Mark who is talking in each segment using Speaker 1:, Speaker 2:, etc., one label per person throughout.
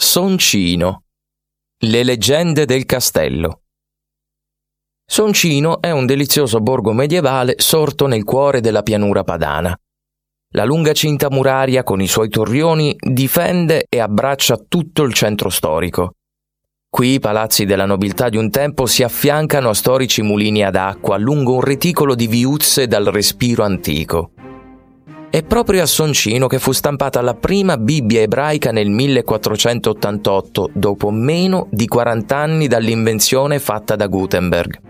Speaker 1: Soncino. Le leggende del castello. Soncino è un delizioso borgo medievale sorto nel cuore della pianura padana. La lunga cinta muraria con i suoi torrioni difende e abbraccia tutto il centro storico. Qui i palazzi della nobiltà di un tempo si affiancano a storici mulini ad acqua lungo un reticolo di viuzze dal respiro antico. È proprio a Soncino che fu stampata la prima Bibbia ebraica nel 1488, dopo meno di 40 anni dall'invenzione fatta da Gutenberg.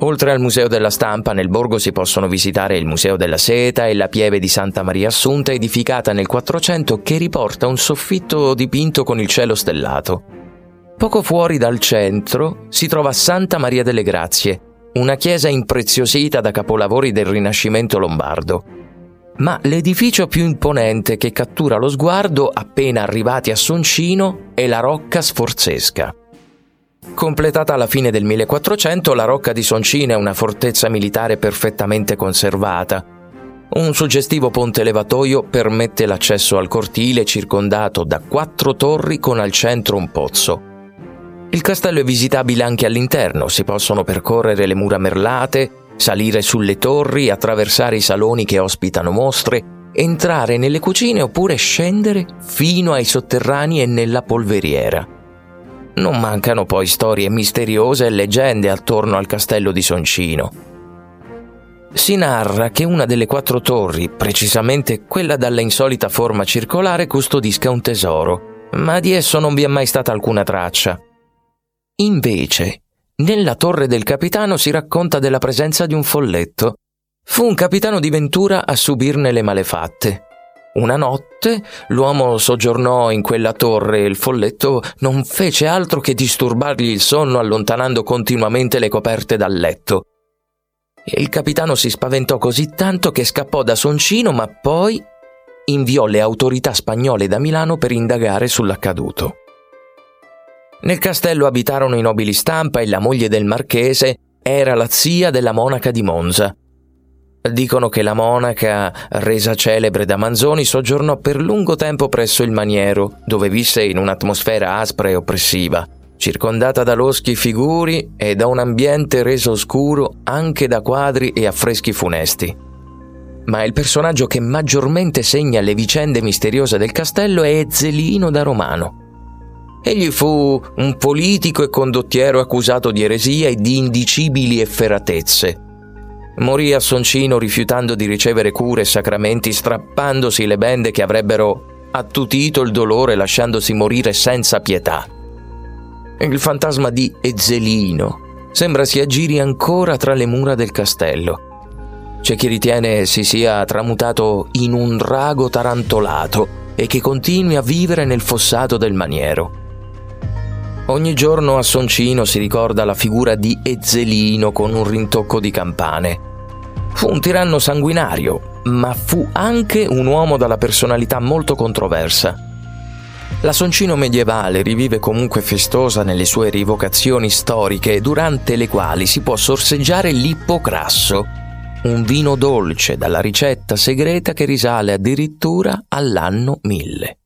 Speaker 1: Oltre al Museo della Stampa, nel borgo si possono visitare il Museo della Seta e la pieve di Santa Maria Assunta edificata nel 400 che riporta un soffitto dipinto con il cielo stellato. Poco fuori dal centro si trova Santa Maria delle Grazie, una chiesa impreziosita da capolavori del Rinascimento lombardo ma l'edificio più imponente che cattura lo sguardo appena arrivati a Soncino è la Rocca Sforzesca. Completata alla fine del 1400, la Rocca di Soncino è una fortezza militare perfettamente conservata. Un suggestivo ponte levatoio permette l'accesso al cortile circondato da quattro torri con al centro un pozzo. Il castello è visitabile anche all'interno, si possono percorrere le mura merlate, salire sulle torri, attraversare i saloni che ospitano mostre, entrare nelle cucine oppure scendere fino ai sotterranei e nella polveriera. Non mancano poi storie misteriose e leggende attorno al castello di Soncino. Si narra che una delle quattro torri, precisamente quella dalla insolita forma circolare, custodisca un tesoro, ma di esso non vi è mai stata alcuna traccia. Invece, nella torre del capitano si racconta della presenza di un folletto. Fu un capitano di Ventura a subirne le malefatte. Una notte l'uomo soggiornò in quella torre e il folletto non fece altro che disturbargli il sonno allontanando continuamente le coperte dal letto. il capitano si spaventò così tanto che scappò da Soncino, ma poi inviò le autorità spagnole da Milano per indagare sull'accaduto. Nel castello abitarono i nobili stampa e la moglie del marchese era la zia della monaca di Monza. Dicono che la monaca, resa celebre da Manzoni, soggiornò per lungo tempo presso il maniero, dove visse in un'atmosfera aspra e oppressiva, circondata da loschi figuri e da un ambiente reso oscuro anche da quadri e affreschi funesti. Ma il personaggio che maggiormente segna le vicende misteriose del castello è Zelino da Romano Egli fu un politico e condottiero accusato di eresia e di indicibili efferatezze. Morì a Soncino rifiutando di ricevere cure e sacramenti, strappandosi le bende che avrebbero attutito il dolore lasciandosi morire senza pietà. Il fantasma di Ezzelino sembra si aggiri ancora tra le mura del castello. C'è chi ritiene si sia tramutato in un drago tarantolato e che continui a vivere nel fossato del maniero. Ogni giorno a Soncino si ricorda la figura di Ezzelino con un rintocco di campane. Fu un tiranno sanguinario, ma fu anche un uomo dalla personalità molto controversa. La Soncino medievale rivive comunque festosa nelle sue rivocazioni storiche, durante le quali si può sorseggiare l'ippocrasso, un vino dolce dalla ricetta segreta che risale addirittura all'anno 1000.